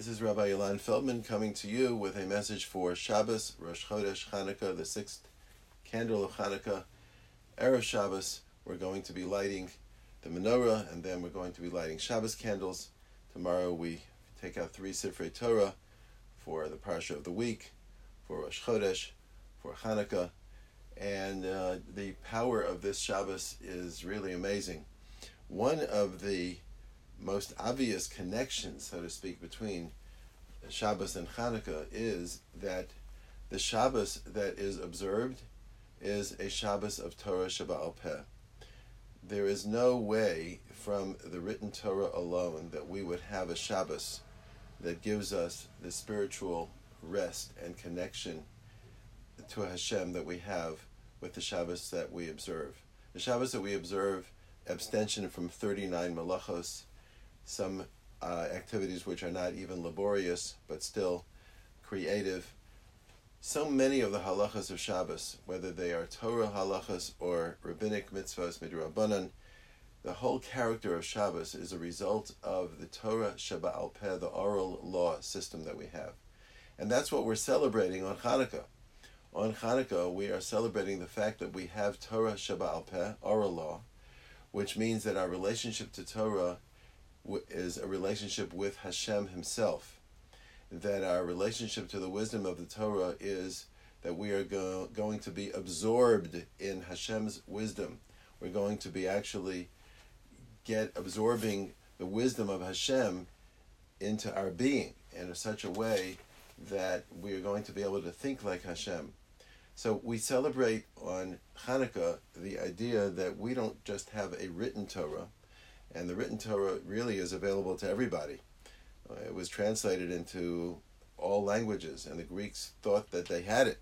This is Rabbi Ilan Feldman coming to you with a message for Shabbos, Rosh Chodesh, Hanukkah, the sixth candle of Hanukkah. Erev Shabbos, we're going to be lighting the menorah, and then we're going to be lighting Shabbos candles. Tomorrow we take out three Sifrei Torah for the Parsha of the week, for Rosh Chodesh, for Hanukkah, and uh, the power of this Shabbos is really amazing. One of the most obvious connection, so to speak, between Shabbos and Hanukkah is that the Shabbos that is observed is a Shabbos of Torah Sheba'al Peh. There is no way from the written Torah alone that we would have a Shabbos that gives us the spiritual rest and connection to Hashem that we have with the Shabbos that we observe. The Shabbos that we observe, abstention from 39 malachos, some uh, activities which are not even laborious but still creative. So many of the halachas of Shabbos, whether they are Torah halachas or rabbinic mitzvahs midrabanan, the whole character of Shabbos is a result of the Torah Sheba'al Peh, the oral law system that we have. And that's what we're celebrating on Hanukkah. On Hanukkah, we are celebrating the fact that we have Torah Sheba'al Peh, oral law, which means that our relationship to Torah is a relationship with Hashem Himself. That our relationship to the wisdom of the Torah is that we are go- going to be absorbed in Hashem's wisdom. We're going to be actually get absorbing the wisdom of Hashem into our being in such a way that we are going to be able to think like Hashem. So we celebrate on Hanukkah the idea that we don't just have a written Torah, and the written Torah really is available to everybody. Uh, it was translated into all languages, and the Greeks thought that they had it,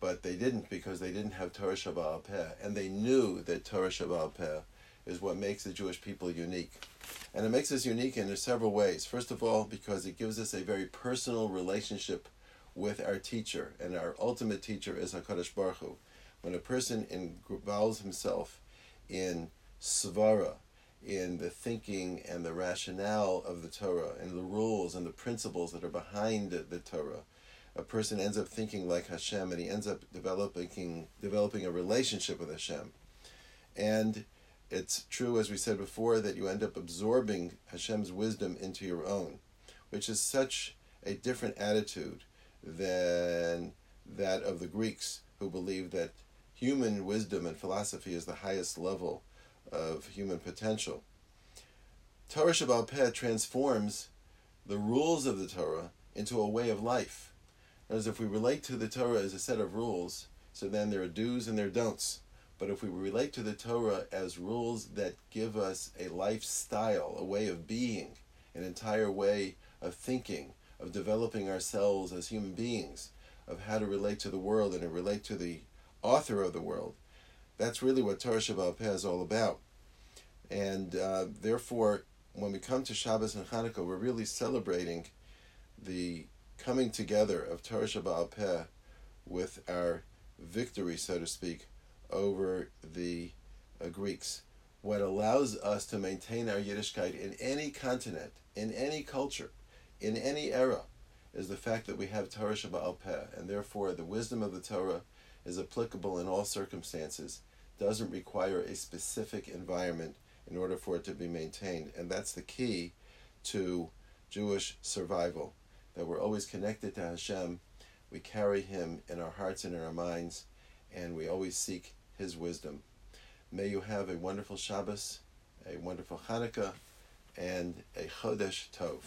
but they didn't because they didn't have Torah Sheba'al Peh, and they knew that Torah Sheba'al Peh is what makes the Jewish people unique. And it makes us unique in several ways. First of all, because it gives us a very personal relationship with our teacher, and our ultimate teacher is HaKadosh Baruch Hu. When a person involves himself in svara, in the thinking and the rationale of the Torah and the rules and the principles that are behind the Torah. A person ends up thinking like Hashem and he ends up developing developing a relationship with Hashem. And it's true, as we said before, that you end up absorbing Hashem's wisdom into your own, which is such a different attitude than that of the Greeks who believed that human wisdom and philosophy is the highest level of human potential. Torah Sheba'al Peh transforms the rules of the Torah into a way of life. As if we relate to the Torah as a set of rules, so then there are do's and there are don'ts. But if we relate to the Torah as rules that give us a lifestyle, a way of being, an entire way of thinking, of developing ourselves as human beings, of how to relate to the world and to relate to the author of the world, that's really what Torah Shabbat is all about. And uh, therefore, when we come to Shabbos and Hanukkah, we're really celebrating the coming together of Torah Sheba'al Peh with our victory, so to speak, over the uh, Greeks. What allows us to maintain our Yiddishkeit in any continent, in any culture, in any era, is the fact that we have Torah Sheba'al Peh, and therefore the wisdom of the Torah is applicable in all circumstances doesn't require a specific environment in order for it to be maintained. And that's the key to Jewish survival that we're always connected to Hashem, we carry Him in our hearts and in our minds, and we always seek His wisdom. May you have a wonderful Shabbos, a wonderful Hanukkah, and a Chodesh Tov.